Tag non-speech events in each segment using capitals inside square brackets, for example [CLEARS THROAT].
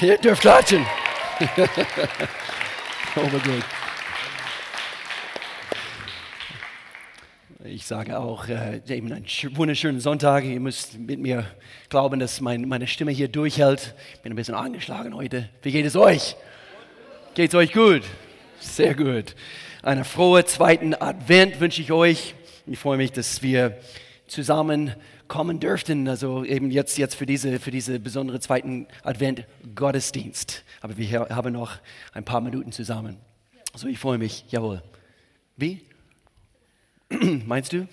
Ihr dürft klatschen. [LAUGHS] oh mein Gott. Ich sage auch, äh, eben einen wunderschönen Sonntag. Ihr müsst mit mir glauben, dass mein, meine Stimme hier durchhält. Ich bin ein bisschen angeschlagen heute. Wie geht es euch? Geht es euch gut? Sehr gut. Eine frohe zweiten Advent wünsche ich euch. Ich freue mich, dass wir zusammen kommen dürften. Also eben jetzt, jetzt für, diese, für diese besondere zweiten Advent Gottesdienst. Aber wir haben noch ein paar Minuten zusammen. Also ich freue mich. Jawohl. Wie? [CLEARS THROAT] Meinst du?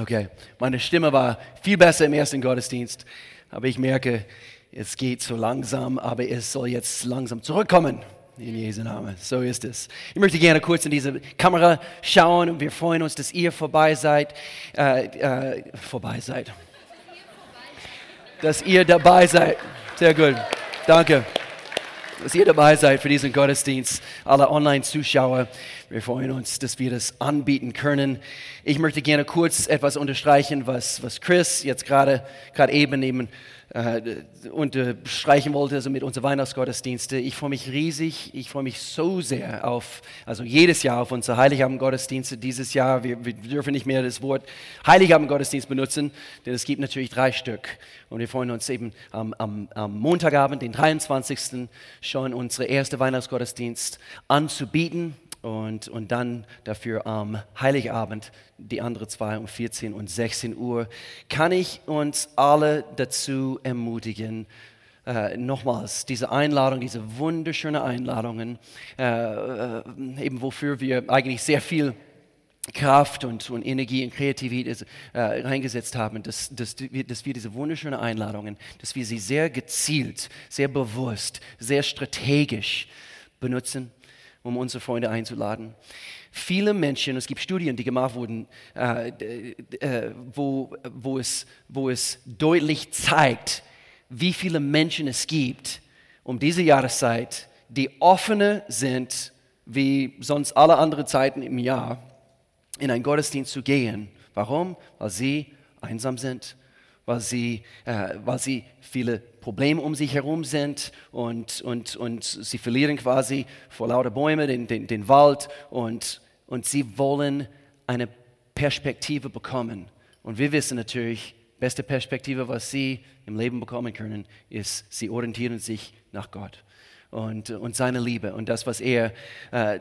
Okay. Meine Stimme war viel besser im ersten Gottesdienst. Aber ich merke, es geht so langsam, aber es soll jetzt langsam zurückkommen. In Jesu Namen. So ist es. Ich möchte gerne kurz in diese Kamera schauen und wir freuen uns, dass ihr vorbei seid. Äh, äh, vorbei seid. Dass ihr dabei seid. Sehr gut. Danke. Dass ihr dabei seid für diesen Gottesdienst. Alle Online-Zuschauer. Wir freuen uns, dass wir das anbieten können. Ich möchte gerne kurz etwas unterstreichen, was, was Chris jetzt gerade, gerade eben eben unterstreichen wollte, also mit unseren Weihnachtsgottesdienste. Ich freue mich riesig, ich freue mich so sehr auf, also jedes Jahr auf unsere Heiligabend-Gottesdienste. Dieses Jahr, wir, wir, dürfen nicht mehr das Wort Heiligabend-Gottesdienst benutzen, denn es gibt natürlich drei Stück. Und wir freuen uns eben am, am, am Montagabend, den 23. schon unsere erste Weihnachtsgottesdienst anzubieten und, und dann dafür am Heiligabend die andere zwei um 14 und 16 Uhr. Kann ich uns alle dazu ermutigen, äh, nochmals diese Einladung, diese wunderschöne Einladungen, äh, äh, eben wofür wir eigentlich sehr viel Kraft und, und Energie und Kreativität äh, reingesetzt haben, dass, dass, dass wir diese wunderschönen Einladungen, dass wir sie sehr gezielt, sehr bewusst, sehr strategisch benutzen um unsere Freunde einzuladen. Viele Menschen, es gibt Studien, die gemacht wurden, äh, äh, wo, wo, es, wo es deutlich zeigt, wie viele Menschen es gibt um diese Jahreszeit, die offener sind wie sonst alle anderen Zeiten im Jahr, in einen Gottesdienst zu gehen. Warum? Weil sie einsam sind, weil sie, äh, weil sie viele Probleme um sich herum sind und, und, und sie verlieren quasi vor lauter Bäume den, den, den Wald und, und sie wollen eine Perspektive bekommen. Und wir wissen natürlich, beste Perspektive, was sie im Leben bekommen können, ist, sie orientieren sich nach Gott und, und seine Liebe und das, was er äh,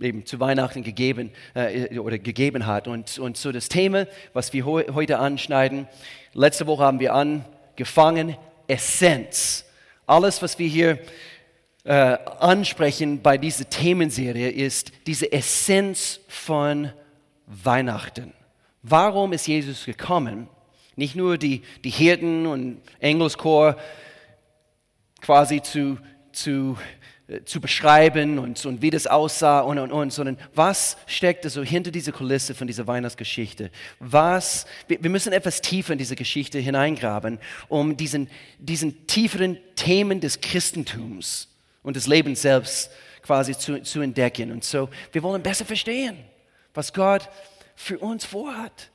eben zu Weihnachten gegeben, äh, oder gegeben hat. Und, und so das Thema, was wir heute anschneiden, letzte Woche haben wir angefangen, Essenz. Alles, was wir hier äh, ansprechen bei dieser Themenserie, ist diese Essenz von Weihnachten. Warum ist Jesus gekommen? Nicht nur die, die Hirten und Engelschor quasi zu, zu zu beschreiben und, und wie das aussah und, und, und, sondern was steckt so hinter dieser Kulisse von dieser Weihnachtsgeschichte? Was, wir, wir müssen etwas tiefer in diese Geschichte hineingraben, um diesen, diesen tieferen Themen des Christentums und des Lebens selbst quasi zu, zu entdecken. Und so, wir wollen besser verstehen, was Gott für uns vorhat.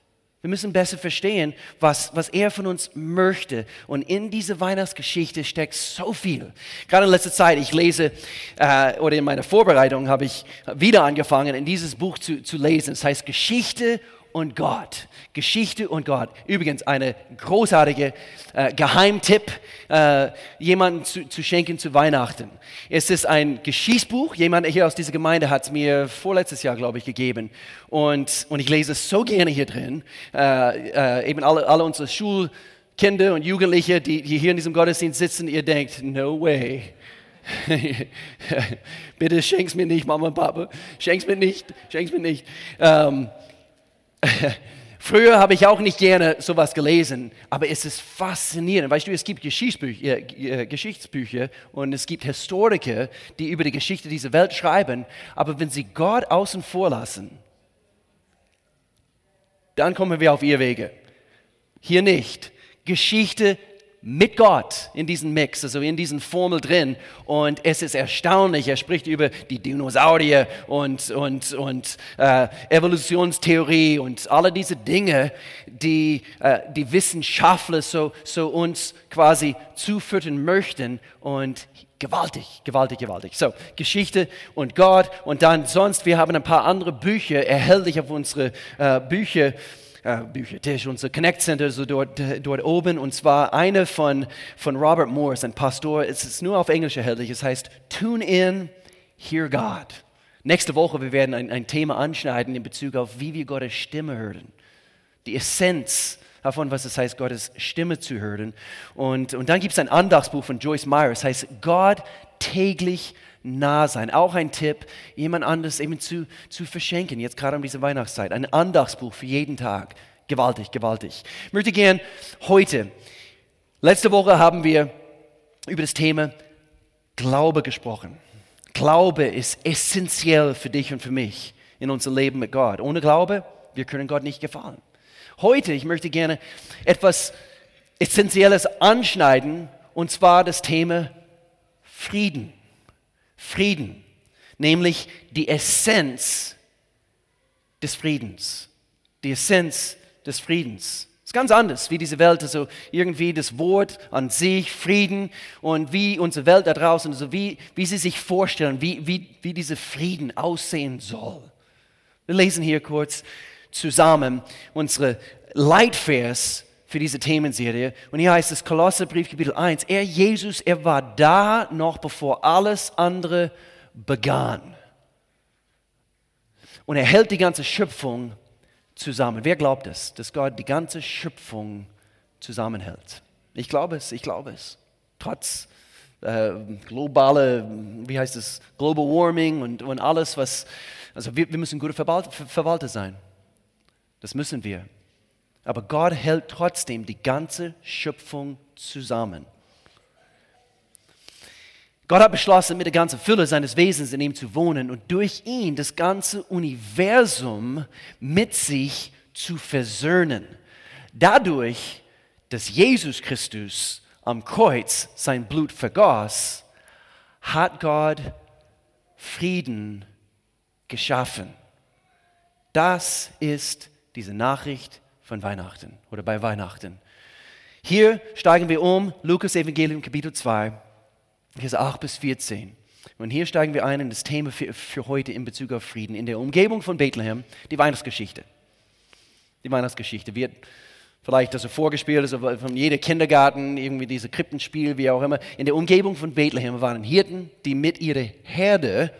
Wir müssen besser verstehen, was, was er von uns möchte. Und in dieser Weihnachtsgeschichte steckt so viel. Gerade in letzter Zeit, ich lese, äh, oder in meiner Vorbereitung habe ich wieder angefangen, in dieses Buch zu, zu lesen. Es heißt Geschichte und Gott. Geschichte und Gott. Übrigens eine großartige äh, Geheimtipp, äh, jemanden zu, zu, schenken zu Weihnachten. Es ist ein Geschichtsbuch. Jemand hier aus dieser Gemeinde hat es mir vorletztes Jahr, glaube ich, gegeben. Und, und ich lese es so gerne hier drin. Äh, äh eben alle, alle unsere Schulkinder und Jugendliche, die, die hier in diesem Gottesdienst sitzen, ihr denkt, no way. [LAUGHS] Bitte schenk's mir nicht, Mama und Papa. Schenk's mir nicht, schenk's mir nicht. Ähm, [LAUGHS] Früher habe ich auch nicht gerne sowas gelesen, aber es ist faszinierend. Weißt du, es gibt Geschichtsbücher, äh, Geschichtsbücher und es gibt Historiker, die über die Geschichte dieser Welt schreiben, aber wenn sie Gott außen vor lassen, dann kommen wir auf ihr Wege. Hier nicht. Geschichte mit Gott in diesem Mix, also in diesen Formel drin. Und es ist erstaunlich, er spricht über die Dinosaurier und, und, und äh, Evolutionstheorie und alle diese Dinge, die äh, die Wissenschaftler so, so uns quasi zufüttern möchten. Und gewaltig, gewaltig, gewaltig. So, Geschichte und Gott und dann sonst, wir haben ein paar andere Bücher erhältlich auf unsere äh, Bücher äh, Büchertisch, unser Connect Center, so dort, dort oben. Und zwar eine von, von Robert Morris, ein Pastor. Es ist nur auf Englisch erhältlich. Es heißt Tune in, Hear God. Nächste Woche, wir werden ein, ein Thema anschneiden in Bezug auf, wie wir Gottes Stimme hören. Die Essenz davon, was es heißt, Gottes Stimme zu hören. Und, und dann gibt es ein Andachtsbuch von Joyce Meyer, es heißt Gott täglich nah sein. Auch ein Tipp, jemand anderes eben zu, zu verschenken, jetzt gerade um diese Weihnachtszeit. Ein Andachtsbuch für jeden Tag. Gewaltig, gewaltig. Ich möchte gern heute, letzte Woche haben wir über das Thema Glaube gesprochen. Glaube ist essentiell für dich und für mich in unserem Leben mit Gott. Ohne Glaube, wir können Gott nicht gefallen. Heute, ich möchte gerne etwas Essentielles anschneiden, und zwar das Thema Frieden. Frieden, nämlich die Essenz des Friedens. Die Essenz des Friedens. Ist ganz anders wie diese Welt, also irgendwie das Wort an sich, Frieden und wie unsere Welt da draußen, also wie, wie sie sich vorstellen, wie, wie, wie dieser Frieden aussehen soll. Wir lesen hier kurz zusammen unsere Leitvers für diese Themenserie. Und hier heißt es Kolosserbrief Kapitel 1. Er, Jesus, er war da noch bevor alles andere begann. Und er hält die ganze Schöpfung zusammen. Wer glaubt es, dass Gott die ganze Schöpfung zusammenhält? Ich glaube es, ich glaube es. Trotz äh, globale, wie heißt es, Global Warming und, und alles, was, also wir, wir müssen gute Verwalter sein. Das müssen wir. Aber Gott hält trotzdem die ganze Schöpfung zusammen. Gott hat beschlossen, mit der ganzen Fülle seines Wesens in ihm zu wohnen und durch ihn das ganze Universum mit sich zu versöhnen. Dadurch, dass Jesus Christus am Kreuz sein Blut vergoss, hat Gott Frieden geschaffen. Das ist diese Nachricht von Weihnachten oder bei Weihnachten. Hier steigen wir um, Lukas Evangelium Kapitel 2, Vers 8 bis 14. Und hier steigen wir ein in das Thema für, für heute in Bezug auf Frieden. In der Umgebung von Bethlehem, die Weihnachtsgeschichte. Die Weihnachtsgeschichte wird vielleicht also vorgespielt, also von jedem Kindergarten, irgendwie diese Krippenspiel, wie auch immer. In der Umgebung von Bethlehem waren Hirten, die mit ihrer Herde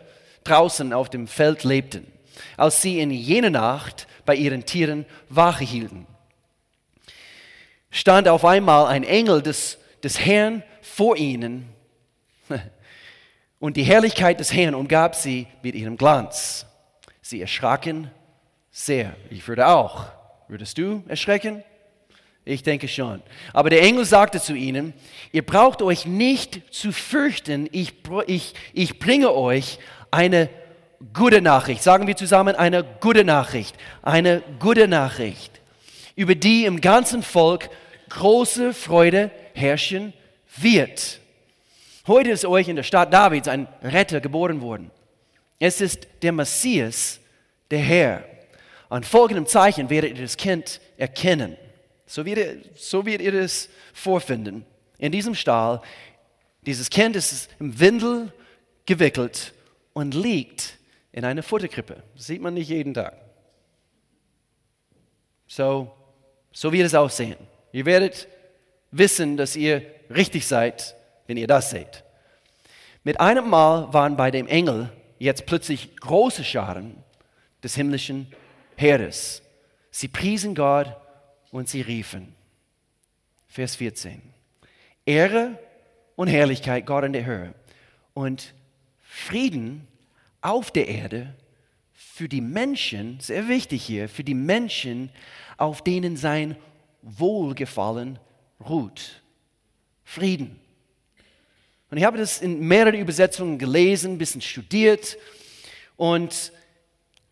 draußen auf dem Feld lebten. Als sie in jener Nacht bei ihren Tieren Wache hielten. Stand auf einmal ein Engel des, des Herrn vor ihnen und die Herrlichkeit des Herrn umgab sie mit ihrem Glanz. Sie erschraken sehr. Ich würde auch. Würdest du erschrecken? Ich denke schon. Aber der Engel sagte zu ihnen, ihr braucht euch nicht zu fürchten, ich, ich, ich bringe euch eine gute Nachricht. Sagen wir zusammen eine gute Nachricht. Eine gute Nachricht, über die im ganzen Volk große Freude herrschen wird. Heute ist euch in der Stadt Davids ein Retter geboren worden. Es ist der Messias, der Herr. An folgendem Zeichen werdet ihr das Kind erkennen. So wird, so wird ihr es vorfinden. In diesem Stall, dieses Kind ist im Windel gewickelt und liegt in eine Futterkrippe. Das sieht man nicht jeden Tag. So, so wird es aussehen. Ihr werdet wissen, dass ihr richtig seid, wenn ihr das seht. Mit einem Mal waren bei dem Engel jetzt plötzlich große Scharen des himmlischen Heeres. Sie priesen Gott und sie riefen. Vers 14. Ehre und Herrlichkeit Gott in der Höhe und Frieden auf der Erde für die Menschen, sehr wichtig hier, für die Menschen, auf denen sein Wohlgefallen ruht. Frieden. Und ich habe das in mehreren Übersetzungen gelesen, ein bisschen studiert und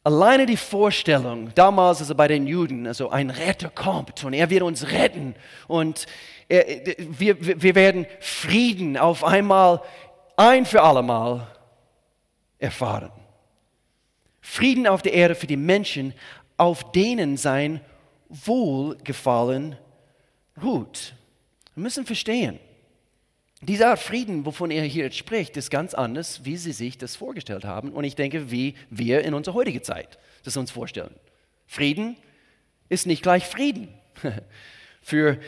Alleine die Vorstellung, damals also bei den Juden, also ein Retter kommt und er wird uns retten und er, wir, wir werden Frieden auf einmal ein für allemal erfahren. Frieden auf der Erde für die Menschen, auf denen sein Wohlgefallen ruht. Wir müssen verstehen, diese Art Frieden, wovon er hier spricht, ist ganz anders, wie sie sich das vorgestellt haben. Und ich denke, wie wir in unserer heutigen Zeit das uns vorstellen. Frieden ist nicht gleich Frieden. [LAUGHS] für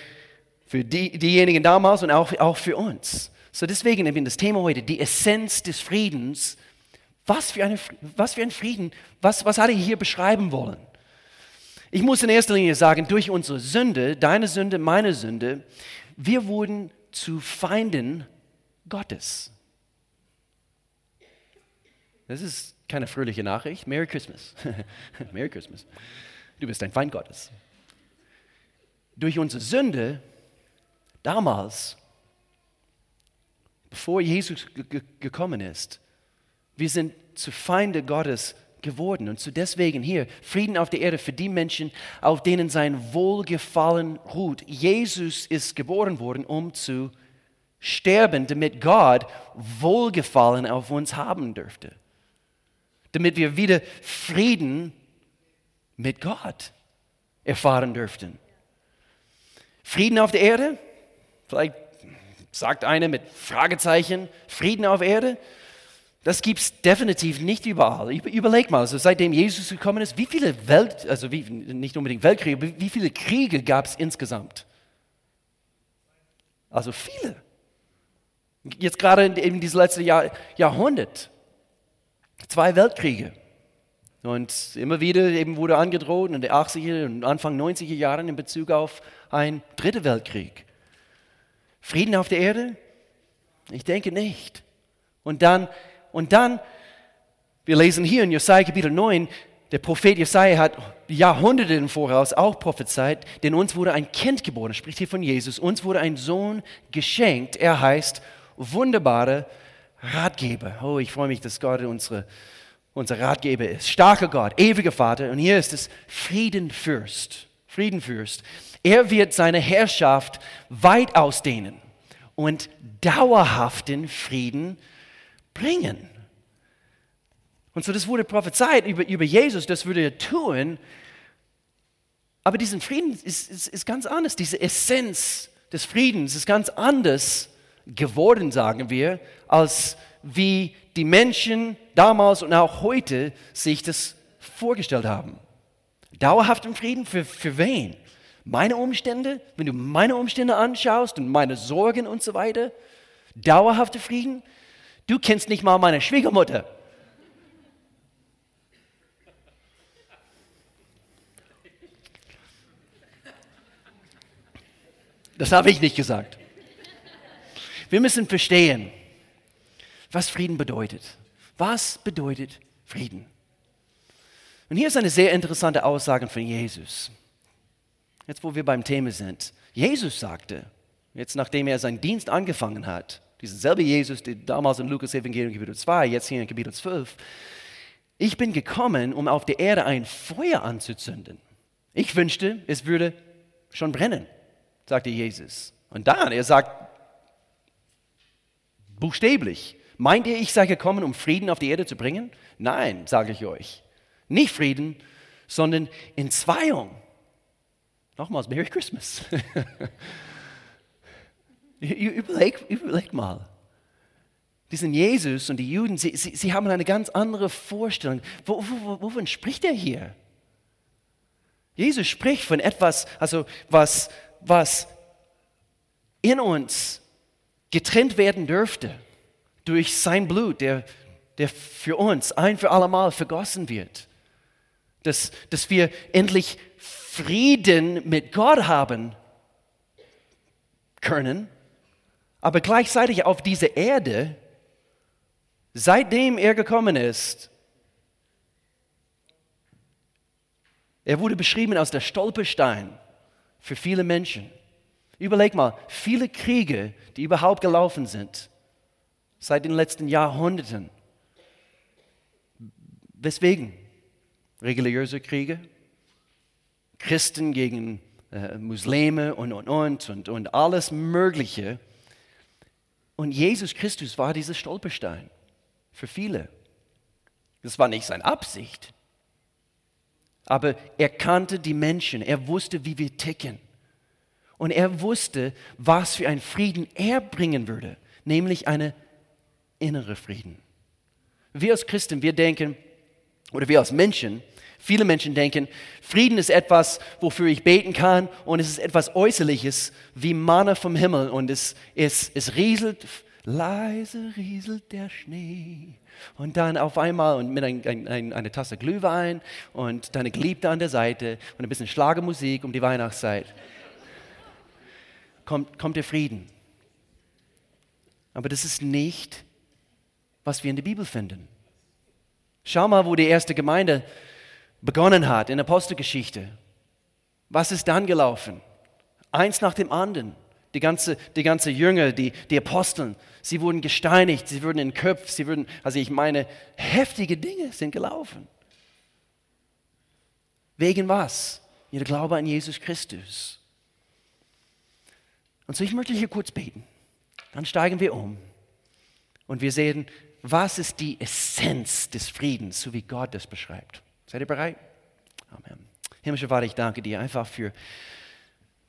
für die, diejenigen damals und auch, auch für uns. So deswegen eben das Thema heute, die Essenz des Friedens. Was für, eine, was für ein Frieden, was, was hat er hier beschreiben wollen? Ich muss in erster Linie sagen, durch unsere Sünde, deine Sünde, meine Sünde, wir wurden zu Feinden Gottes. Das ist keine fröhliche Nachricht. Merry Christmas. [LAUGHS] Merry Christmas. Du bist ein Feind Gottes. Durch unsere Sünde, damals, bevor Jesus gekommen ist, wir sind zu Feinde Gottes geworden. Und so deswegen hier Frieden auf der Erde für die Menschen, auf denen sein Wohlgefallen ruht. Jesus ist geboren worden, um zu sterben, damit Gott Wohlgefallen auf uns haben dürfte. Damit wir wieder Frieden mit Gott erfahren dürften. Frieden auf der Erde? Vielleicht sagt einer mit Fragezeichen, Frieden auf Erde? Das gibt es definitiv nicht überall. Überleg mal, also seitdem Jesus gekommen ist, wie viele Welt, also wie, nicht unbedingt Weltkriege, wie viele Kriege gab es insgesamt? Also viele. Jetzt gerade in diesem letzten Jahr, Jahrhundert. Zwei Weltkriege. Und immer wieder eben wurde angedroht in den 80er und Anfang 90er Jahren in Bezug auf einen dritten Weltkrieg. Frieden auf der Erde? Ich denke nicht. Und dann und dann, wir lesen hier in Jesaja Kapitel 9, der Prophet Jesaja hat Jahrhunderte im Voraus auch prophezeit, denn uns wurde ein Kind geboren, spricht hier von Jesus, uns wurde ein Sohn geschenkt. Er heißt wunderbare Ratgeber. Oh, ich freue mich, dass Gott unsere, unser Ratgeber ist. Starker Gott, ewiger Vater. Und hier ist es Friedenfürst. Friedenfürst. Er wird seine Herrschaft weit ausdehnen und dauerhaften Frieden bringen. Und so, das wurde prophezeit über, über Jesus, das würde er tun. Aber diesen Frieden ist, ist, ist ganz anders. Diese Essenz des Friedens ist ganz anders geworden, sagen wir, als wie die Menschen damals und auch heute sich das vorgestellt haben. Dauerhaften Frieden für, für wen? Meine Umstände, wenn du meine Umstände anschaust und meine Sorgen und so weiter, dauerhafter Frieden, Du kennst nicht mal meine Schwiegermutter. Das habe ich nicht gesagt. Wir müssen verstehen, was Frieden bedeutet. Was bedeutet Frieden? Und hier ist eine sehr interessante Aussage von Jesus. Jetzt, wo wir beim Thema sind. Jesus sagte, jetzt nachdem er seinen Dienst angefangen hat, dieser selbe Jesus, der damals in Lukas Evangelium Kapitel 2, jetzt hier in Kapitel 12. Ich bin gekommen, um auf der Erde ein Feuer anzuzünden. Ich wünschte, es würde schon brennen, sagte Jesus. Und dann, er sagt buchstäblich, meint ihr, ich sei gekommen, um Frieden auf die Erde zu bringen? Nein, sage ich euch. Nicht Frieden, sondern Entzweiung. Nochmals, Merry Christmas. [LAUGHS] Überleg, überleg mal. Diesen Jesus und die Juden, sie, sie, sie haben eine ganz andere Vorstellung. Wo, wo, wovon spricht er hier? Jesus spricht von etwas, also was, was in uns getrennt werden dürfte durch sein Blut, der, der für uns ein für allemal vergossen wird. Dass, dass wir endlich Frieden mit Gott haben können aber gleichzeitig auf diese Erde, seitdem er gekommen ist, er wurde beschrieben als der Stolperstein für viele Menschen. Überleg mal, viele Kriege, die überhaupt gelaufen sind, seit den letzten Jahrhunderten. Weswegen? religiöse Kriege, Christen gegen äh, Muslime und, und, und, und, und alles Mögliche. Und Jesus Christus war dieses Stolperstein für viele. Das war nicht seine Absicht. Aber er kannte die Menschen, er wusste, wie wir ticken. Und er wusste, was für einen Frieden er bringen würde, nämlich einen inneren Frieden. Wir als Christen, wir denken, oder wir als Menschen, viele Menschen denken, Frieden ist etwas, wofür ich beten kann und es ist etwas Äußerliches wie Manna vom Himmel und es, es, es rieselt, leise rieselt der Schnee. Und dann auf einmal und mit ein, ein, ein, einer Tasse Glühwein und deine Geliebte an der Seite und ein bisschen Schlagermusik um die Weihnachtszeit kommt, kommt der Frieden. Aber das ist nicht, was wir in der Bibel finden. Schau mal, wo die erste Gemeinde begonnen hat in Apostelgeschichte. Was ist dann gelaufen? Eins nach dem anderen. Die ganze, die ganze Jünger, die, die Aposteln, sie wurden gesteinigt, sie wurden in Köpfe, sie wurden, also ich meine, heftige Dinge sind gelaufen. Wegen was? Ihr Glaube an Jesus Christus. Und so, ich möchte hier kurz beten. Dann steigen wir um und wir sehen, was ist die Essenz des Friedens, so wie Gott das beschreibt. Seid ihr bereit? Amen. Himmlischer Vater, ich danke dir einfach für,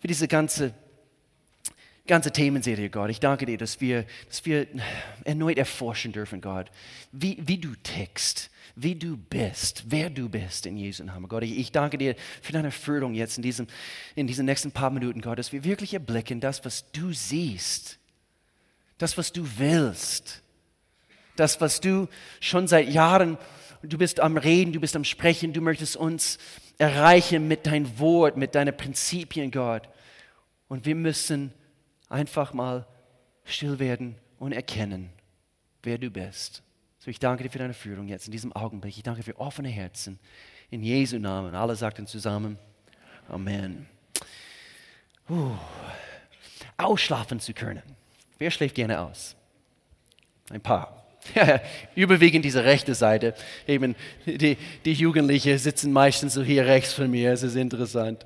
für diese ganze, ganze Themenserie, Gott. Ich danke dir, dass wir, dass wir erneut erforschen dürfen, Gott, wie, wie du tickst, wie du bist, wer du bist in Jesu Namen. Gott, ich, danke dir für deine Führung jetzt in, diesem, in diesen nächsten paar Minuten, Gott, dass wir wirklich erblicken, das, was du siehst, das, was du willst, das, was du schon seit Jahren, du bist am Reden, du bist am Sprechen, du möchtest uns erreichen mit deinem Wort, mit deinen Prinzipien, Gott. Und wir müssen einfach mal still werden und erkennen, wer du bist. So, ich danke dir für deine Führung jetzt in diesem Augenblick. Ich danke für offene Herzen. In Jesu Namen. Alle sagten zusammen Amen. Uh, ausschlafen zu können. Wer schläft gerne aus? Ein paar. [LAUGHS] Überwiegend diese rechte Seite. Eben die, die Jugendlichen sitzen meistens so hier rechts von mir. Es ist interessant.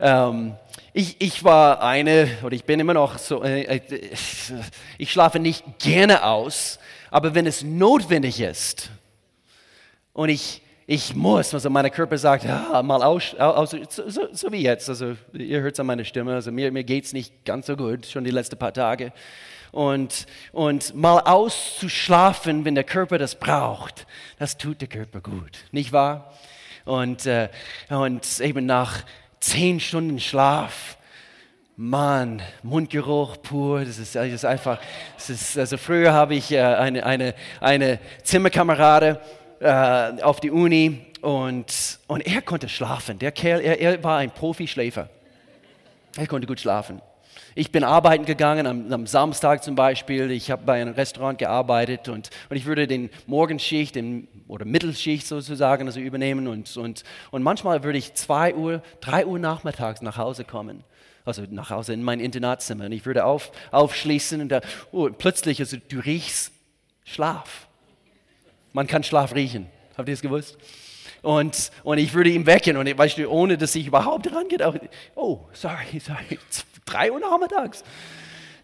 Ähm, ich, ich war eine, oder ich bin immer noch so, äh, äh ich schlafe nicht gerne aus, aber wenn es notwendig ist und ich, ich muss, also mein Körper sagt, ja, mal aus, aus so, so, so, wie jetzt, also ihr hört es an meiner Stimme, also mir, mir geht es nicht ganz so gut, schon die letzten paar Tage. Und, und mal auszuschlafen, wenn der Körper das braucht, das tut der Körper gut, nicht wahr? Und, äh, und eben nach zehn Stunden Schlaf, Mann, Mundgeruch pur, das ist, das ist einfach, das ist, also früher habe ich äh, eine, eine, eine Zimmerkamerade äh, auf die Uni und, und er konnte schlafen. Der Kerl, er, er war ein Profischläfer. Er konnte gut schlafen. Ich bin arbeiten gegangen, am, am Samstag zum Beispiel. Ich habe bei einem Restaurant gearbeitet und, und ich würde den Morgenschicht den, oder Mittelschicht sozusagen also übernehmen. Und, und, und manchmal würde ich 2 Uhr, 3 Uhr nachmittags nach Hause kommen also nach Hause in mein Internatszimmer. Und ich würde auf, aufschließen und da, oh, plötzlich, also du riechst Schlaf. Man kann Schlaf riechen. Habt ihr es gewusst? Und, und ich würde ihn wecken und weißt du, ohne dass ich überhaupt rangehe, auch, oh, sorry, sorry, drei Uhr nachmittags.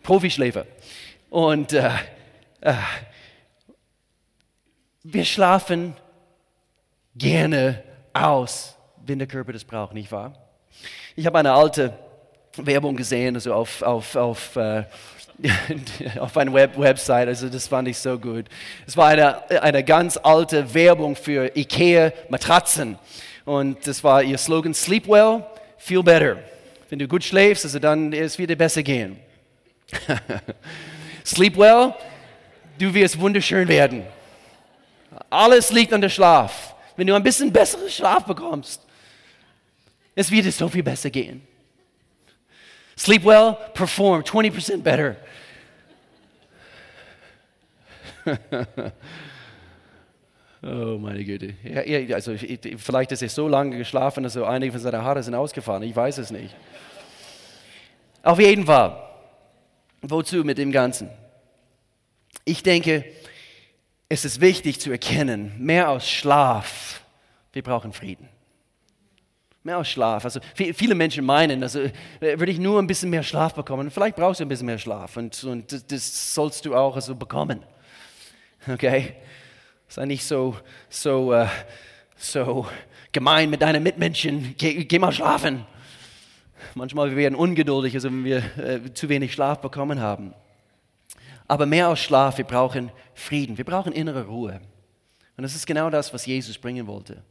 Profischläfer. Und äh, äh, wir schlafen gerne aus, wenn der Körper das braucht, nicht wahr? Ich habe eine alte Werbung gesehen, also auf, auf, auf, äh, [LAUGHS] auf einer Web Website, also das fand ich so gut. Es war eine, eine ganz alte Werbung für Ikea-Matratzen und das war ihr Slogan, Sleep well, feel better. Wenn du gut schläfst, also dann es wird dir besser gehen. [LAUGHS] Sleep well, du wirst wunderschön werden. Alles liegt an der Schlaf. Wenn du ein bisschen besseren Schlaf bekommst, es wird dir so viel besser gehen. Sleep well, perform 20% better. [LAUGHS] oh meine Güte. Ja, also, vielleicht ist er so lange geschlafen, dass so einige von seinen Haaren sind ausgefahren. Ich weiß es nicht. Auf jeden Fall. Wozu mit dem Ganzen? Ich denke, es ist wichtig zu erkennen, mehr aus Schlaf wir brauchen Frieden. Mehr als Schlaf. Also viele Menschen meinen, also äh, würde ich nur ein bisschen mehr Schlaf bekommen. Vielleicht brauchst du ein bisschen mehr Schlaf und, und das, das sollst du auch also bekommen. Okay? Sei nicht so, so, uh, so gemein mit deinen Mitmenschen. Geh, geh mal schlafen. Manchmal wir werden ungeduldig, also wenn wir äh, zu wenig Schlaf bekommen haben. Aber mehr als Schlaf, wir brauchen Frieden, wir brauchen innere Ruhe. Und das ist genau das, was Jesus bringen wollte.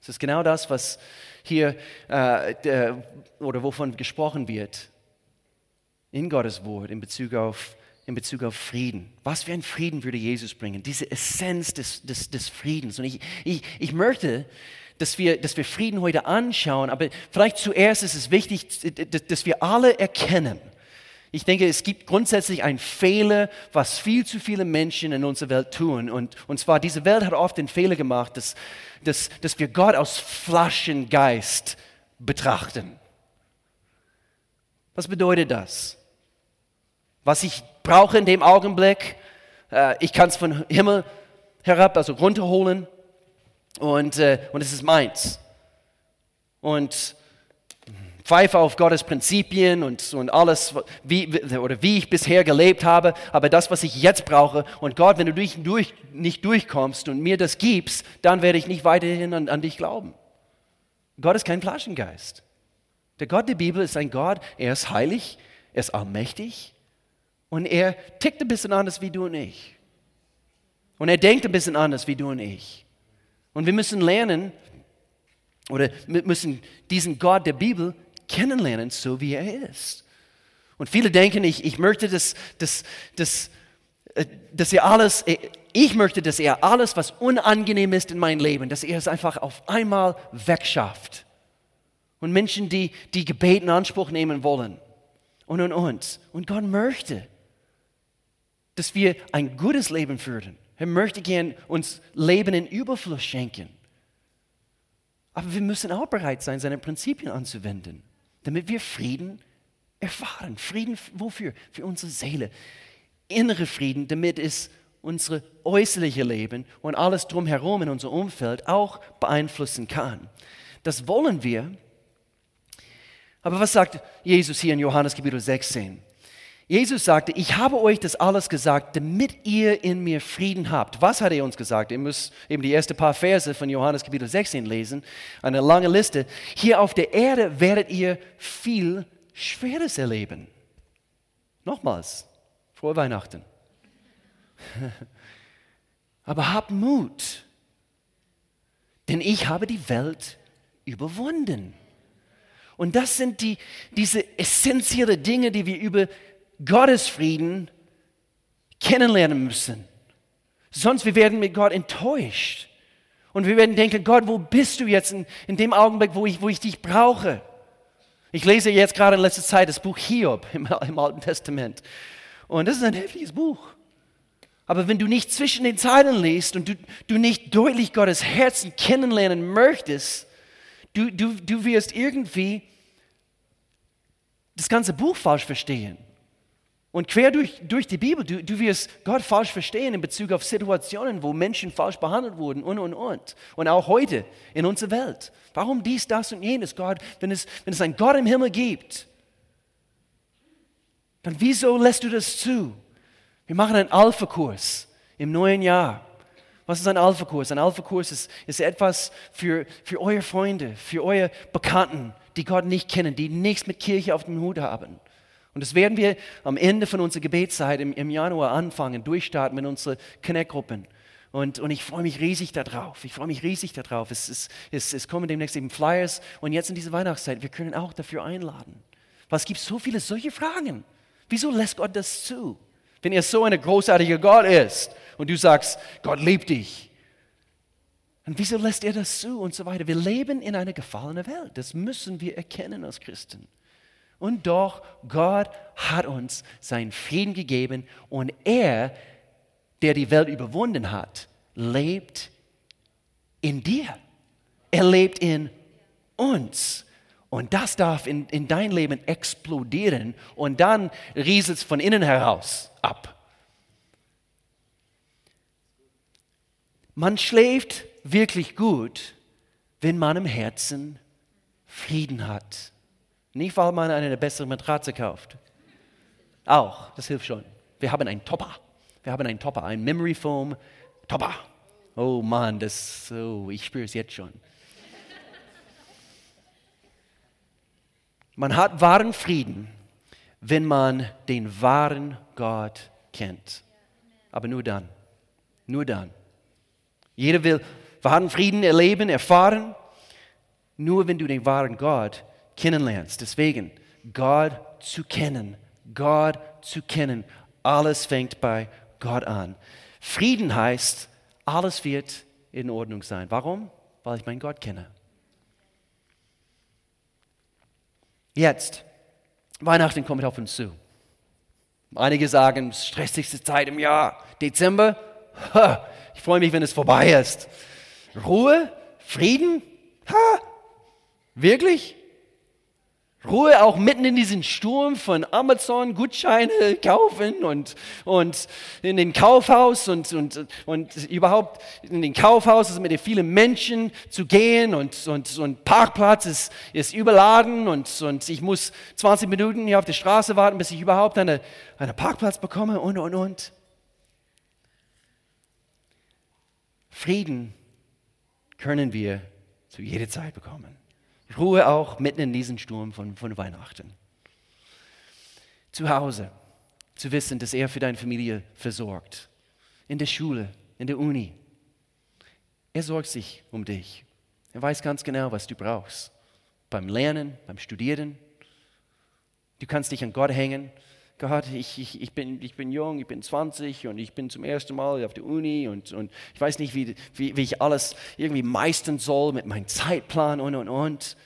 Es ist genau das, was hier äh, der, oder wovon gesprochen wird in Gottes Wort in Bezug auf in Bezug auf Frieden. Was für ein Frieden würde Jesus bringen? Diese Essenz des, des, des Friedens. Und ich, ich, ich möchte, dass wir, dass wir Frieden heute anschauen, aber vielleicht zuerst ist es wichtig, dass wir alle erkennen, ich denke, es gibt grundsätzlich einen Fehler, was viel zu viele Menschen in unserer Welt tun. Und, und zwar, diese Welt hat oft den Fehler gemacht, dass, dass, dass wir Gott aus Flaschengeist betrachten. Was bedeutet das? Was ich brauche in dem Augenblick, äh, ich kann es von Himmel herab, also runterholen und, äh, und es ist meins. Und pfeife auf Gottes Prinzipien und, und alles, wie, oder wie ich bisher gelebt habe, aber das, was ich jetzt brauche. Und Gott, wenn du durch, durch, nicht durchkommst und mir das gibst, dann werde ich nicht weiterhin an, an dich glauben. Gott ist kein Flaschengeist. Der Gott der Bibel ist ein Gott, er ist heilig, er ist allmächtig und er tickt ein bisschen anders wie du und ich. Und er denkt ein bisschen anders wie du und ich. Und wir müssen lernen, oder müssen diesen Gott der Bibel kennenlernen, so wie er ist. Und viele denken, ich, ich möchte, dass, dass, dass, äh, dass er alles, äh, ich möchte, dass er alles, was unangenehm ist in meinem Leben, dass er es einfach auf einmal wegschafft. Und Menschen, die, die Gebet in Anspruch nehmen wollen. Und, und, und. Und Gott möchte, dass wir ein gutes Leben führen. Er möchte gern uns Leben in Überfluss schenken. Aber wir müssen auch bereit sein, seine Prinzipien anzuwenden damit wir Frieden erfahren. Frieden wofür? Für unsere Seele. Innere Frieden, damit es unsere äußerliche Leben und alles drumherum in unserem Umfeld auch beeinflussen kann. Das wollen wir. Aber was sagt Jesus hier in Johannes Kapitel 16? Jesus sagte, ich habe euch das alles gesagt, damit ihr in mir Frieden habt. Was hat er uns gesagt? Ihr müsst eben die ersten paar Verse von Johannes Kapitel 16 lesen, eine lange Liste. Hier auf der Erde werdet ihr viel Schweres erleben. Nochmals, frohe Weihnachten. [LAUGHS] Aber habt Mut, denn ich habe die Welt überwunden. Und das sind die, diese essentiellen Dinge, die wir über Gottes Frieden kennenlernen müssen. Sonst wir werden mit Gott enttäuscht. Und wir werden denken, Gott, wo bist du jetzt in, in dem Augenblick, wo ich, wo ich dich brauche? Ich lese jetzt gerade in letzter Zeit das Buch Hiob im, im Alten Testament. Und das ist ein heftiges Buch. Aber wenn du nicht zwischen den Zeilen liest und du, du nicht deutlich Gottes Herzen kennenlernen möchtest, du, du, du wirst irgendwie das ganze Buch falsch verstehen. Und quer durch, durch die Bibel, du, du wirst Gott falsch verstehen in Bezug auf Situationen, wo Menschen falsch behandelt wurden und, und, und. Und auch heute in unserer Welt. Warum dies, das und jenes, Gott, wenn es, wenn es einen Gott im Himmel gibt? Dann wieso lässt du das zu? Wir machen einen Alpha-Kurs im neuen Jahr. Was ist ein Alpha-Kurs? Ein Alpha-Kurs ist, ist etwas für, für eure Freunde, für eure Bekannten, die Gott nicht kennen, die nichts mit Kirche auf dem Hut haben. Und das werden wir am Ende von unserer Gebetszeit im, im Januar anfangen, durchstarten mit unseren Connect-Gruppen. Und, und ich freue mich riesig darauf. Ich freue mich riesig darauf. Es, es, es, es kommen demnächst eben Flyers. Und jetzt in dieser Weihnachtszeit, wir können auch dafür einladen. Es gibt so viele solche Fragen. Wieso lässt Gott das zu? Wenn er so ein großartiger Gott ist und du sagst, Gott liebt dich. Und wieso lässt er das zu und so weiter? Wir leben in einer gefallenen Welt. Das müssen wir erkennen als Christen. Und doch, Gott hat uns seinen Frieden gegeben und er, der die Welt überwunden hat, lebt in dir. Er lebt in uns. Und das darf in, in dein Leben explodieren und dann rieselt es von innen heraus ab. Man schläft wirklich gut, wenn man im Herzen Frieden hat. Nicht, weil man eine bessere Matratze kauft. Auch, das hilft schon. Wir haben einen Topper. Wir haben einen Topper, einen Memory Foam Topper. Oh Mann, das, oh, ich spüre es jetzt schon. Man hat wahren Frieden, wenn man den wahren Gott kennt. Aber nur dann. Nur dann. Jeder will wahren Frieden erleben, erfahren, nur wenn du den wahren Gott kennenlernst. Deswegen, Gott zu kennen, Gott zu kennen. Alles fängt bei Gott an. Frieden heißt, alles wird in Ordnung sein. Warum? Weil ich meinen Gott kenne. Jetzt, Weihnachten kommt auf uns zu. Einige sagen, stressigste Zeit im Jahr, Dezember. Ich freue mich, wenn es vorbei ist. Ruhe, Frieden, ha, wirklich? Ruhe auch mitten in diesem Sturm von Amazon Gutscheine kaufen und, und in den Kaufhaus und, und, und überhaupt in den Kaufhaus also mit vielen Menschen zu gehen und, und, und Parkplatz ist, ist überladen und, und ich muss 20 Minuten hier auf der Straße warten, bis ich überhaupt einen eine Parkplatz bekomme und, und, und. Frieden können wir zu jeder Zeit bekommen. Ruhe auch mitten in diesem Sturm von, von Weihnachten. Zu Hause zu wissen, dass er für deine Familie versorgt. In der Schule, in der Uni. Er sorgt sich um dich. Er weiß ganz genau, was du brauchst. Beim Lernen, beim Studieren. Du kannst dich an Gott hängen Gott, ich, ich, ich, bin, ich bin jung, ich bin 20 und ich bin zum ersten Mal auf der Uni und, und ich weiß nicht, wie, wie, wie ich alles irgendwie meistern soll mit meinem Zeitplan und, und, und.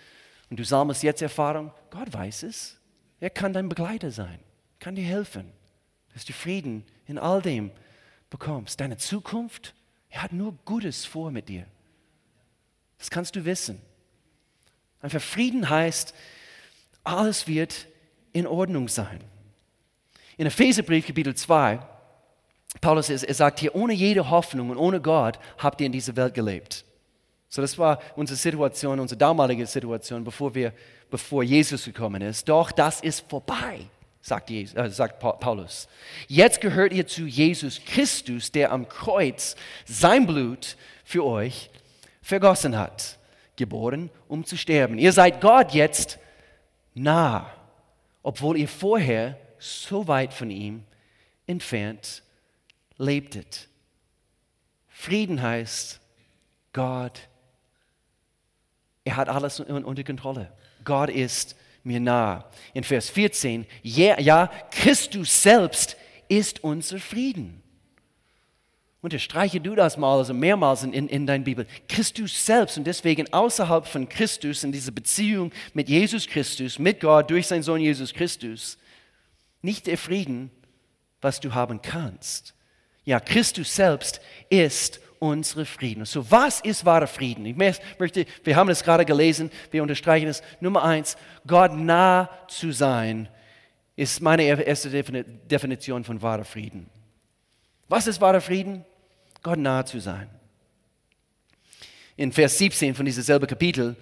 Und du sammelst jetzt Erfahrung. Gott weiß es. Er kann dein Begleiter sein, kann dir helfen, dass du Frieden in all dem bekommst. Deine Zukunft, er hat nur Gutes vor mit dir. Das kannst du wissen. Einfach Frieden heißt, alles wird in Ordnung sein. In Epheserbrief Kapitel 2, Paulus er sagt hier, ohne jede Hoffnung und ohne Gott habt ihr in dieser Welt gelebt. So, das war unsere Situation, unsere damalige Situation, bevor, wir, bevor Jesus gekommen ist. Doch das ist vorbei, sagt, Jesus, äh, sagt Paulus. Jetzt gehört ihr zu Jesus Christus, der am Kreuz sein Blut für euch vergossen hat, geboren, um zu sterben. Ihr seid Gott jetzt nah, obwohl ihr vorher so weit von ihm entfernt lebtet. Frieden heißt, Gott, er hat alles unter Kontrolle. Gott ist mir nah. In Vers 14, ja, ja, Christus selbst ist unser Frieden. Unterstreiche du das mal, also mehrmals in, in, in deiner Bibel. Christus selbst und deswegen außerhalb von Christus, in dieser Beziehung mit Jesus Christus, mit Gott durch seinen Sohn Jesus Christus, nicht der Frieden, was du haben kannst. Ja, Christus selbst ist unsere Frieden. So, was ist wahrer Frieden? Ich möchte, wir haben es gerade gelesen, wir unterstreichen es. Nummer eins, Gott nah zu sein, ist meine erste Definition von wahrer Frieden. Was ist wahrer Frieden? Gott nah zu sein. In Vers 17 von diesem selben Kapitel,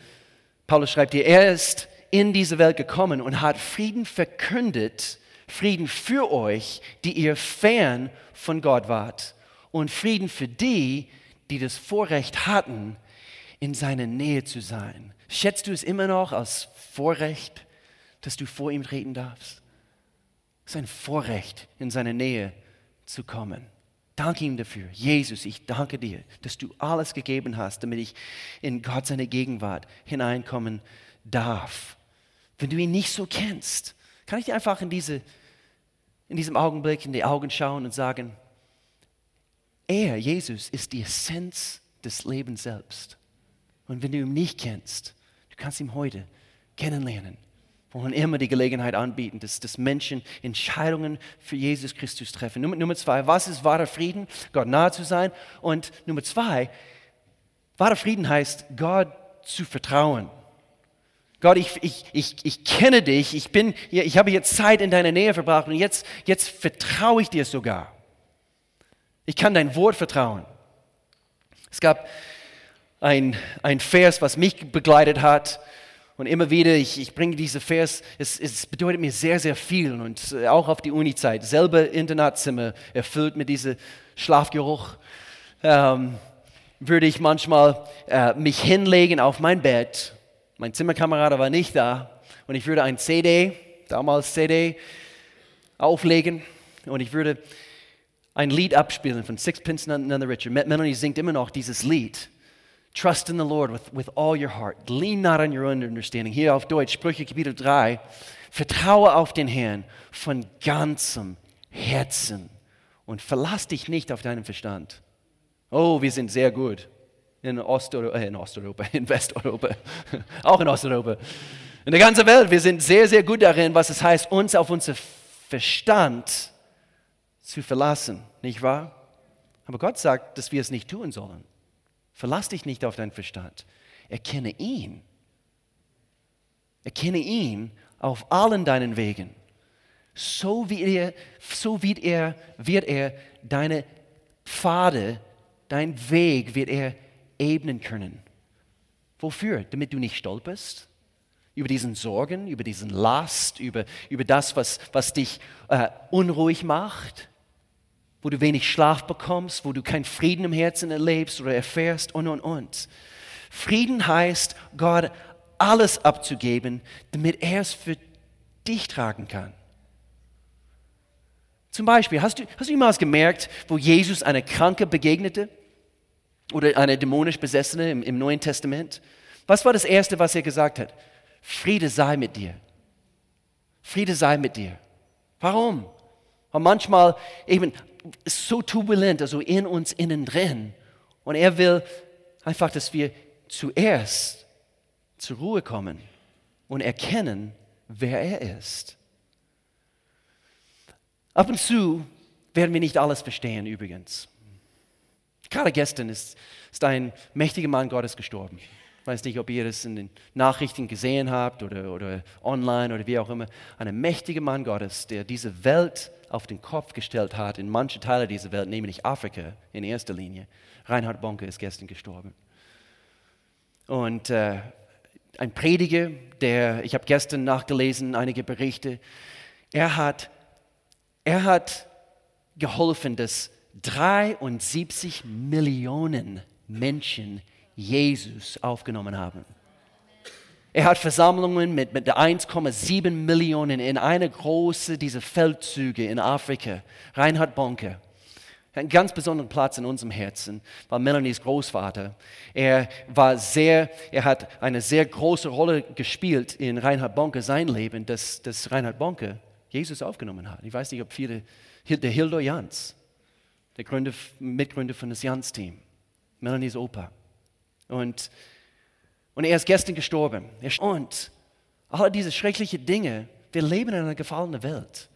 Paulus schreibt hier, er ist in diese Welt gekommen und hat Frieden verkündet, Frieden für euch, die ihr fern von Gott wart. Und Frieden für die, die das Vorrecht hatten, in seiner Nähe zu sein. Schätzt du es immer noch als Vorrecht, dass du vor ihm treten darfst? Es ist ein Vorrecht, in seine Nähe zu kommen. Danke ihm dafür. Jesus, ich danke dir, dass du alles gegeben hast, damit ich in Gott seine Gegenwart hineinkommen darf. Wenn du ihn nicht so kennst, kann ich dir einfach in, diese, in diesem Augenblick in die Augen schauen und sagen, er, Jesus, ist die Essenz des Lebens selbst. Und wenn du ihn nicht kennst, du kannst ihn heute kennenlernen. Wir wollen immer die Gelegenheit anbieten, dass, dass Menschen Entscheidungen für Jesus Christus treffen. Nummer, Nummer zwei, was ist wahrer Frieden? Gott nahe zu sein. Und Nummer zwei, wahrer Frieden heißt, Gott zu vertrauen. Gott, ich, ich, ich, ich kenne dich, ich, bin, ich habe jetzt Zeit in deiner Nähe verbracht und jetzt, jetzt vertraue ich dir sogar. Ich kann dein Wort vertrauen. Es gab ein, ein Vers, was mich begleitet hat. Und immer wieder, ich, ich bringe diese Vers, es, es bedeutet mir sehr, sehr viel. Und äh, auch auf die Uni-Zeit, selber Internatzimmer, erfüllt mit diesem Schlafgeruch, ähm, würde ich manchmal äh, mich hinlegen auf mein Bett. Mein Zimmerkamerad war nicht da. Und ich würde ein CD, damals CD, auflegen. Und ich würde ein Lied abspielen von Sixpence None the Richer. Melanie singt immer noch dieses Lied. Trust in the Lord with, with all your heart. Lean not on your own understanding. Hier auf Deutsch, Sprüche Kapitel 3. Vertraue auf den Herrn von ganzem Herzen und verlass dich nicht auf deinen Verstand. Oh, wir sind sehr gut in, Osteuropa, äh, in Osteuropa, in Westeuropa, [LAUGHS] auch in Osteuropa. In der ganzen Welt, wir sind sehr, sehr gut darin, was es heißt, uns auf unser Verstand zu verlassen, nicht wahr? Aber Gott sagt, dass wir es nicht tun sollen. Verlass dich nicht auf deinen Verstand. Erkenne ihn. Erkenne ihn auf allen deinen Wegen. So, wie er, so wird, er, wird er deine Pfade, dein Weg, wird er ebnen können. Wofür? Damit du nicht stolperst? Über diesen Sorgen, über diesen Last, über, über das, was, was dich äh, unruhig macht? wo du wenig Schlaf bekommst, wo du keinen Frieden im Herzen erlebst oder erfährst und, und, und. Frieden heißt, Gott alles abzugeben, damit er es für dich tragen kann. Zum Beispiel, hast du, hast du jemals gemerkt, wo Jesus eine Kranke begegnete oder eine dämonisch Besessene im, im Neuen Testament? Was war das Erste, was er gesagt hat? Friede sei mit dir. Friede sei mit dir. Warum? Und manchmal eben so turbulent, also in uns innen drin. Und er will einfach, dass wir zuerst zur Ruhe kommen und erkennen, wer er ist. Ab und zu werden wir nicht alles verstehen, übrigens. Gerade gestern ist, ist ein mächtiger Mann Gottes gestorben. Ich weiß nicht, ob ihr das in den Nachrichten gesehen habt oder, oder online oder wie auch immer. Ein mächtiger Mann Gottes, der diese Welt auf den Kopf gestellt hat in manche Teile dieser Welt, nämlich Afrika in erster Linie. Reinhard Bonke ist gestern gestorben. Und äh, ein Prediger, der, ich habe gestern nachgelesen, einige Berichte, er hat, er hat geholfen, dass 73 Millionen Menschen Jesus aufgenommen haben. Er hat Versammlungen mit, mit 1,7 Millionen in eine große dieser Feldzüge in Afrika. Reinhard Bonke. Einen ganz besonderen Platz in unserem Herzen, war Melanies Großvater. Er war sehr, er hat eine sehr große Rolle gespielt in Reinhard Bonke sein Leben, dass, dass Reinhard Bonke Jesus aufgenommen hat. Ich weiß nicht, ob viele, der Hildo Jans, der Gründer, Mitgründer von das Jans-Team, Melanies Opa. Und und er ist gestern gestorben. Und all diese schrecklichen Dinge, wir leben in einer gefallenen Welt.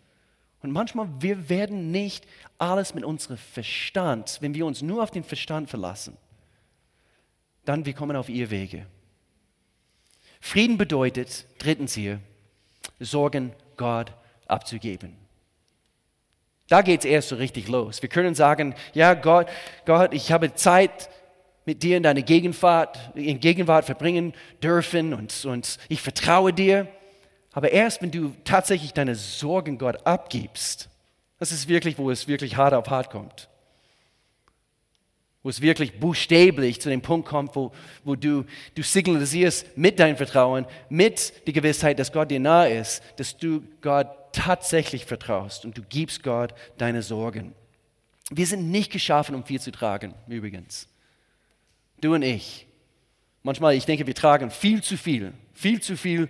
Und manchmal, wir werden nicht alles mit unserem Verstand, wenn wir uns nur auf den Verstand verlassen, dann wir kommen auf ihr Wege. Frieden bedeutet, drittens hier, Sorgen Gott abzugeben. Da geht es erst so richtig los. Wir können sagen, ja Gott, Gott, ich habe Zeit mit dir in deine Gegenwart, in Gegenwart verbringen dürfen und, und ich vertraue dir. Aber erst wenn du tatsächlich deine Sorgen Gott abgibst, das ist wirklich, wo es wirklich hart auf hart kommt. Wo es wirklich buchstäblich zu dem Punkt kommt, wo, wo du, du signalisierst mit deinem Vertrauen, mit der Gewissheit, dass Gott dir nahe ist, dass du Gott tatsächlich vertraust und du gibst Gott deine Sorgen. Wir sind nicht geschaffen, um viel zu tragen, übrigens. Du und ich. Manchmal, ich denke, wir tragen viel zu viel, viel zu viel,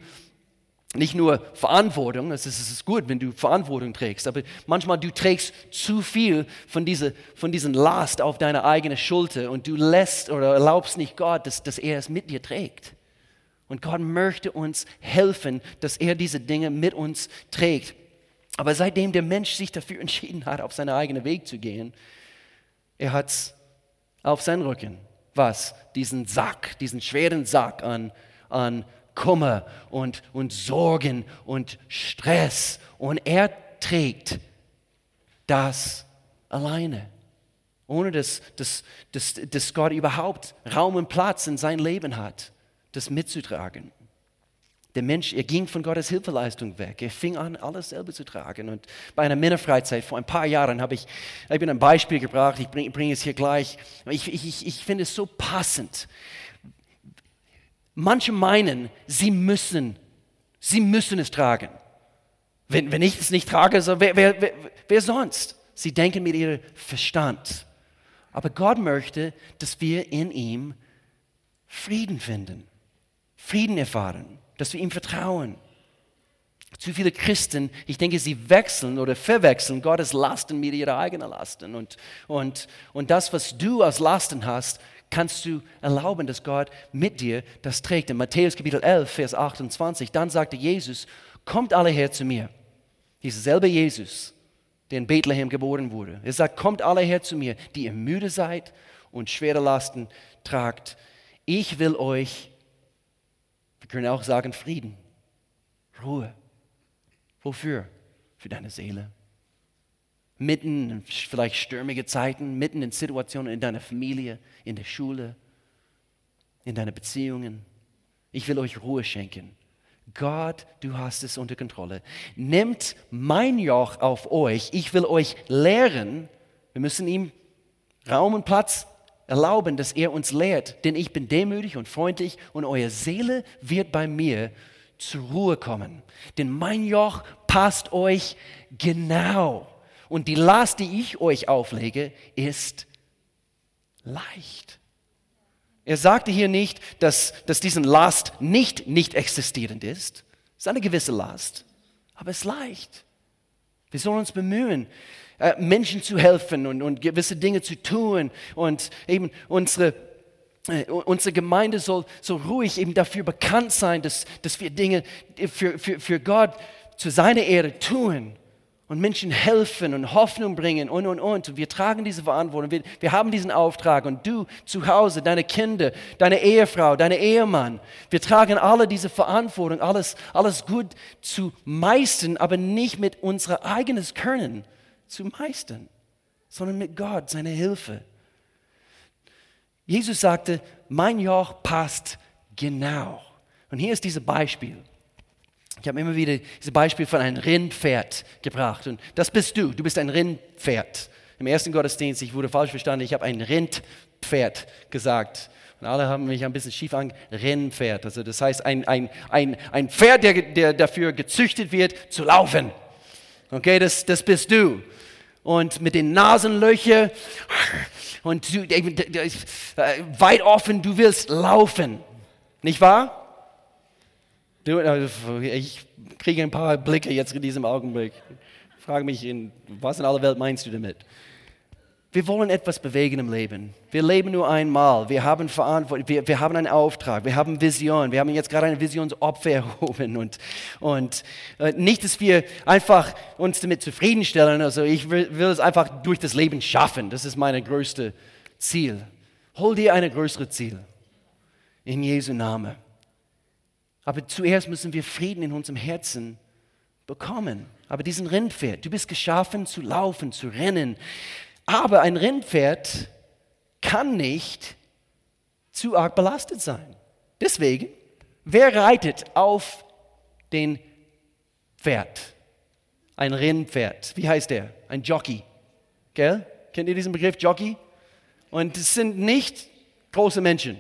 nicht nur Verantwortung, es ist, es ist gut, wenn du Verantwortung trägst, aber manchmal du trägst zu viel von dieser, von diesen Last auf deine eigene Schulter und du lässt oder erlaubst nicht Gott, dass, dass er es mit dir trägt. Und Gott möchte uns helfen, dass er diese Dinge mit uns trägt. Aber seitdem der Mensch sich dafür [LAUGHS] entschieden hat, auf seinen eigenen Weg zu gehen, er hat es auf seinen Rücken was? Diesen Sack, diesen schweren Sack an, an Kummer und, und Sorgen und Stress. Und er trägt das alleine. ohne dass, dass, dass, dass Gott überhaupt Raum und Platz in sein Leben hat, das mitzutragen. Der Mensch, er ging von Gottes Hilfeleistung weg. Er fing an, alles selber zu tragen. Und bei einer Männerfreizeit vor ein paar Jahren habe ich, ich bin ein Beispiel gebracht, ich bringe bring es hier gleich. Ich, ich, ich finde es so passend. Manche meinen, sie müssen, sie müssen es tragen. Wenn, wenn ich es nicht trage, so wer, wer, wer, wer sonst? Sie denken mit ihrem Verstand. Aber Gott möchte, dass wir in ihm Frieden finden, Frieden erfahren dass wir ihm vertrauen. Zu viele Christen, ich denke, sie wechseln oder verwechseln Gottes Lasten mit ihren eigenen Lasten. Und, und, und das, was du als Lasten hast, kannst du erlauben, dass Gott mit dir das trägt. In Matthäus Kapitel 11, Vers 28, dann sagte Jesus, kommt alle her zu mir. Dieser selbe Jesus, der in Bethlehem geboren wurde. Er sagt, kommt alle her zu mir, die ihr müde seid und schwere Lasten tragt. Ich will euch können auch sagen Frieden, Ruhe. Wofür? Für deine Seele. Mitten in vielleicht stürmige Zeiten, mitten in Situationen in deiner Familie, in der Schule, in deinen Beziehungen. Ich will euch Ruhe schenken. Gott, du hast es unter Kontrolle. Nehmt mein Joch auf euch. Ich will euch lehren. Wir müssen ihm Raum und Platz erlauben, dass er uns lehrt, denn ich bin demütig und freundlich und eure Seele wird bei mir zur Ruhe kommen. Denn mein Joch passt euch genau und die Last, die ich euch auflege, ist leicht. Er sagte hier nicht, dass, dass diesen Last nicht nicht existierend ist. Es ist eine gewisse Last, aber es ist leicht. Wir sollen uns bemühen, äh, Menschen zu helfen und, und gewisse Dinge zu tun. Und eben unsere, äh, unsere Gemeinde soll so ruhig eben dafür bekannt sein, dass, dass wir Dinge für, für, für Gott zu seiner Ehre tun und Menschen helfen und Hoffnung bringen und, und, und. Und wir tragen diese Verantwortung. Wir, wir haben diesen Auftrag. Und du zu Hause, deine Kinder, deine Ehefrau, deine Ehemann, wir tragen alle diese Verantwortung, alles, alles gut zu meistern, aber nicht mit unser eigenes Können, zu meistern, sondern mit Gott, seiner Hilfe. Jesus sagte, mein Joch passt genau. Und hier ist dieses Beispiel. Ich habe immer wieder dieses Beispiel von einem Rindpferd gebracht. Und das bist du. Du bist ein Rindpferd. Im ersten Gottesdienst, ich wurde falsch verstanden, ich habe ein Rindpferd gesagt. Und alle haben mich ein bisschen schief an, Rennpferd. Also das heißt ein, ein, ein, ein Pferd, der, der dafür gezüchtet wird, zu laufen. Okay, das, das bist du und mit den Nasenlöchern und du, äh, weit offen, du willst laufen. Nicht wahr? Du, also, ich kriege ein paar Blicke jetzt in diesem Augenblick. Frage mich, in, was in aller Welt meinst du damit? Wir wollen etwas bewegen im Leben. Wir leben nur einmal. Wir haben Verantwortung. Wir, wir haben einen Auftrag. Wir haben Vision. Wir haben jetzt gerade eine Visionsopfer [LAUGHS] erhoben. Und, und äh, nicht, dass wir einfach uns damit zufriedenstellen. Also ich will, will es einfach durch das Leben schaffen. Das ist mein größtes Ziel. Hol dir ein größeres Ziel. In Jesu Namen. Aber zuerst müssen wir Frieden in unserem Herzen bekommen. Aber diesen Rindpferd, du bist geschaffen zu laufen, zu rennen. Aber ein Rennpferd kann nicht zu arg belastet sein. Deswegen, wer reitet auf den Pferd? Ein Rennpferd. Wie heißt der? Ein Jockey. Gell? Kennt ihr diesen Begriff Jockey? Und es sind nicht große Menschen.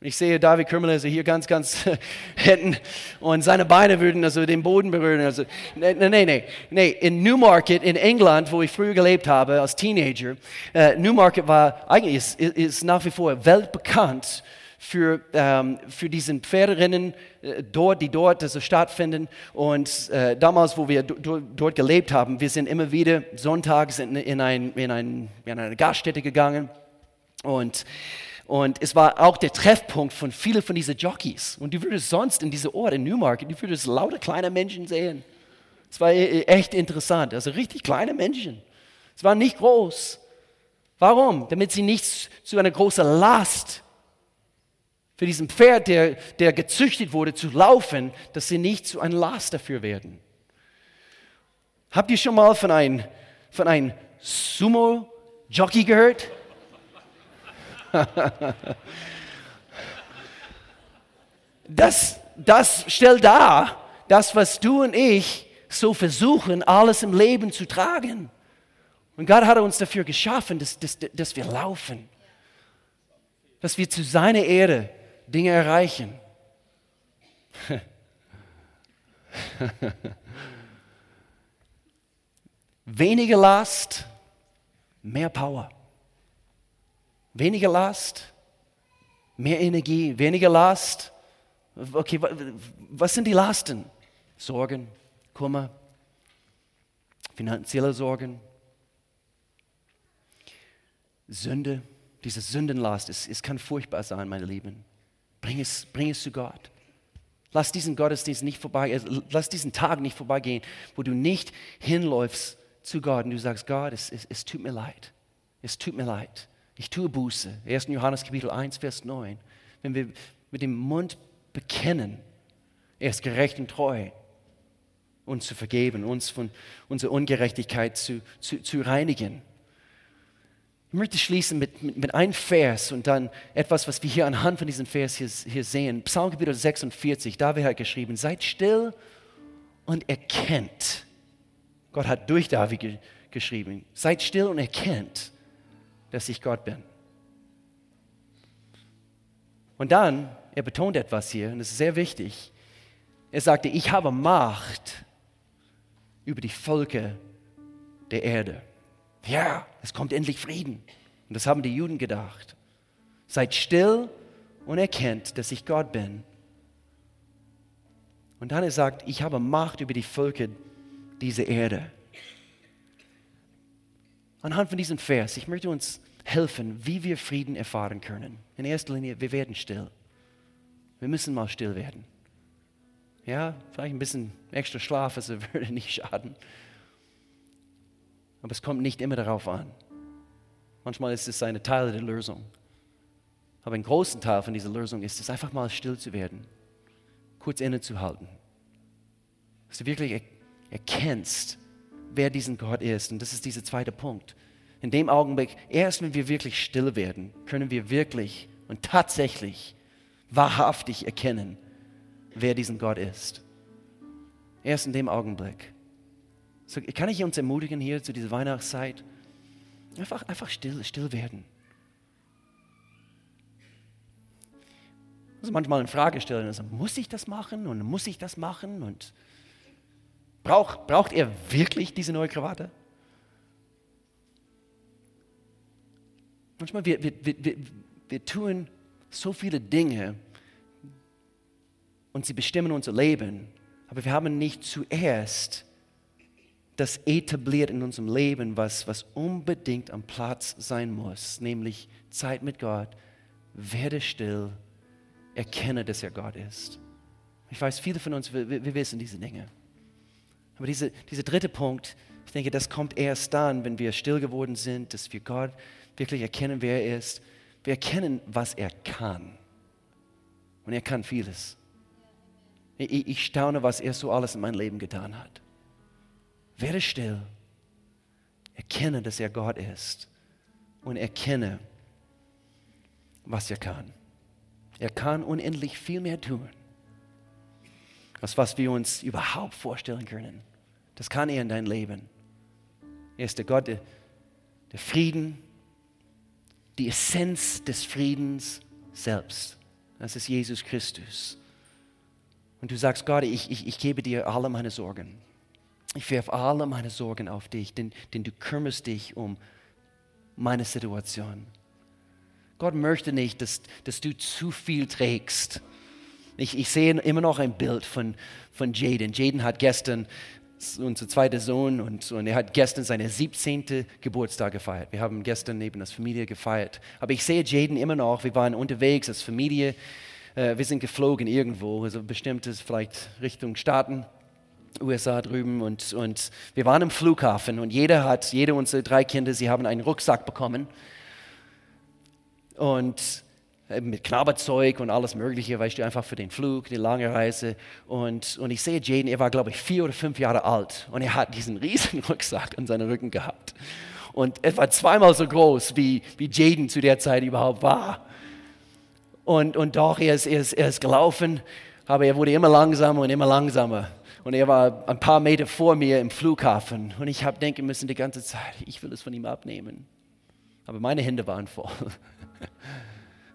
Ich sehe David Kürmel also hier ganz, ganz [LAUGHS] hinten und seine Beine würden also den Boden berühren. Also, nee, nee, nee, nee. In Newmarket in England, wo ich früher gelebt habe als Teenager, äh, Newmarket war eigentlich ist, ist nach wie vor weltbekannt für, ähm, für diesen Pferderennen äh, dort, die dort also stattfinden. Und äh, damals, wo wir dort gelebt haben, wir sind immer wieder sonntags in, in, ein, in, ein, in eine Gaststätte gegangen und und es war auch der Treffpunkt von vielen von diesen Jockeys. Und du würdest sonst in diesem Ort, in Newmarket, du würdest lauter kleine Menschen sehen. Es war e-, e-, echt interessant. Also richtig kleine Menschen. Es waren nicht groß. Warum? Damit sie nicht zu einer großen Last für diesen Pferd, der, der gezüchtet wurde, zu laufen, dass sie nicht zu einer Last dafür werden. Habt ihr schon mal von einem von ein Sumo Jockey gehört? Das, das stellt dar, das, was du und ich so versuchen, alles im Leben zu tragen. Und Gott hat uns dafür geschaffen, dass, dass, dass wir laufen, dass wir zu seiner Ehre Dinge erreichen. [LAUGHS] Weniger Last, mehr Power. Weniger Last, mehr Energie. Weniger Last. Okay, was sind die Lasten? Sorgen, Kummer, finanzielle Sorgen, Sünde. Diese Sündenlast, es, es kann furchtbar sein, meine Lieben. Bring es, bring es zu Gott. Lass diesen Gottesdienst nicht vorbei, äh, lass diesen Tag nicht vorbeigehen, wo du nicht hinläufst zu Gott und du sagst, Gott, es, es, es tut mir leid. Es tut mir leid. Ich tue Buße. 1. Johannes Kapitel 1, Vers 9. Wenn wir mit dem Mund bekennen, er ist gerecht und treu, uns zu vergeben, uns von unserer Ungerechtigkeit zu, zu, zu reinigen. Ich möchte schließen mit, mit, mit, einem Vers und dann etwas, was wir hier anhand von diesem Vers hier, hier sehen. Psalmkapitel 46, da wird halt geschrieben, seid still und erkennt. Gott hat durch David ge geschrieben, seid still und erkennt, dass ich Gott bin. Und dann, er betont etwas hier, und das ist sehr wichtig. Er sagte, ich habe Macht über die Völker der Erde ja, es kommt endlich Frieden. Und das haben die Juden gedacht. Seid still und erkennt, dass ich Gott bin. Und dann er sagt, ich habe Macht über die Völker dieser Erde. Anhand von diesem Vers, ich möchte uns helfen, wie wir Frieden erfahren können. In erster Linie, wir werden still. Wir müssen mal still werden. Ja, vielleicht ein bisschen extra Schlaf, also [LAUGHS] würde nicht schaden. Aber es kommt nicht immer darauf an. Manchmal ist es eine Teil der Lösung. Aber ein großer Teil von dieser Lösung ist es, einfach mal still zu werden, kurz innezuhalten. Dass du wirklich erkennst, wer diesen Gott ist. Und das ist dieser zweite Punkt. In dem Augenblick, erst wenn wir wirklich still werden, können wir wirklich und tatsächlich wahrhaftig erkennen, wer diesen Gott ist. Erst in dem Augenblick. So, kann ich uns ermutigen hier zu dieser Weihnachtszeit? Einfach, einfach still, still werden. Also manchmal in Frage stellen, also, muss ich das machen und muss ich das machen und brauch, braucht er wirklich diese neue Krawatte? Manchmal wir, wir, wir, wir tun so viele Dinge und sie bestimmen unser Leben, aber wir haben nicht zuerst das etabliert in unserem Leben, was, was unbedingt am Platz sein muss, nämlich Zeit mit Gott. Werde still, erkenne, dass er Gott ist. Ich weiß, viele von uns, wir, wir wissen diese Dinge. Aber diese, dieser dritte Punkt, ich denke, das kommt erst dann, wenn wir still geworden sind, dass wir Gott wirklich erkennen, wer er ist. Wir erkennen, was er kann. Und er kann vieles. Ich, ich staune, was er so alles in meinem Leben getan hat. Werde still. Erkenne, dass er Gott ist. Und erkenne, was er kann. Er kann unendlich viel mehr tun, als was wir uns überhaupt vorstellen können. Das kann er in dein Leben. Er ist der Gott der, der Frieden, die Essenz des Friedens selbst. Das ist Jesus Christus. Und du sagst, Gott, ich, ich, ich gebe dir alle meine Sorgen. Ich werfe alle meine Sorgen auf dich, denn, denn du kümmerst dich um meine Situation. Gott möchte nicht, dass, dass du zu viel trägst. Ich, ich sehe immer noch ein Bild von, von Jaden. Jaden hat gestern unser zweiter Sohn und, und er hat gestern seine 17. Geburtstag gefeiert. Wir haben gestern neben das Familie gefeiert. Aber ich sehe Jaden immer noch. Wir waren unterwegs als Familie. Äh, wir sind geflogen irgendwo, also bestimmtes vielleicht Richtung Staaten. USA drüben und, und wir waren im Flughafen und jeder hat, jede unserer drei Kinder, sie haben einen Rucksack bekommen und mit Knabberzeug und alles Mögliche, weißt du, einfach für den Flug, die lange Reise. Und, und ich sehe Jaden, er war, glaube ich, vier oder fünf Jahre alt und er hat diesen riesen [LAUGHS] Rucksack an seinem Rücken gehabt. Und es war zweimal so groß, wie, wie Jaden zu der Zeit überhaupt war. Und, und doch, er ist, er, ist, er ist gelaufen, aber er wurde immer langsamer und immer langsamer. Und er war ein paar Meter vor mir im Flughafen. Und ich habe denken müssen die ganze Zeit, ich will es von ihm abnehmen. Aber meine Hände waren voll. [LAUGHS]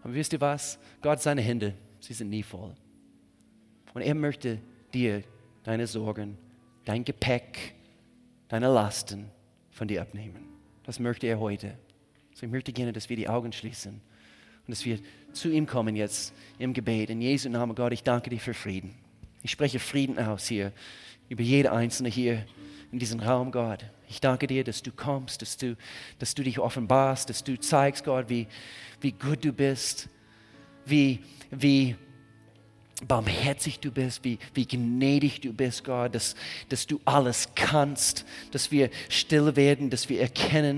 Aber wisst ihr was? Gott, seine Hände, sie sind nie voll. Und er möchte dir deine Sorgen, dein Gepäck, deine Lasten von dir abnehmen. Das möchte er heute. So ich möchte gerne, dass wir die Augen schließen und dass wir zu ihm kommen jetzt im Gebet. In Jesu Namen, Gott, ich danke dir für Frieden. Ich spreche Frieden aus hier, über jede Einzelne hier in diesem Raum, Gott. Ich danke dir, dass du kommst, dass du, dass du dich offenbarst, dass du zeigst, Gott, wie, wie gut du bist, wie, wie barmherzig du bist, wie, wie gnädig du bist, Gott, dass, dass du alles kannst, dass wir still werden, dass wir erkennen,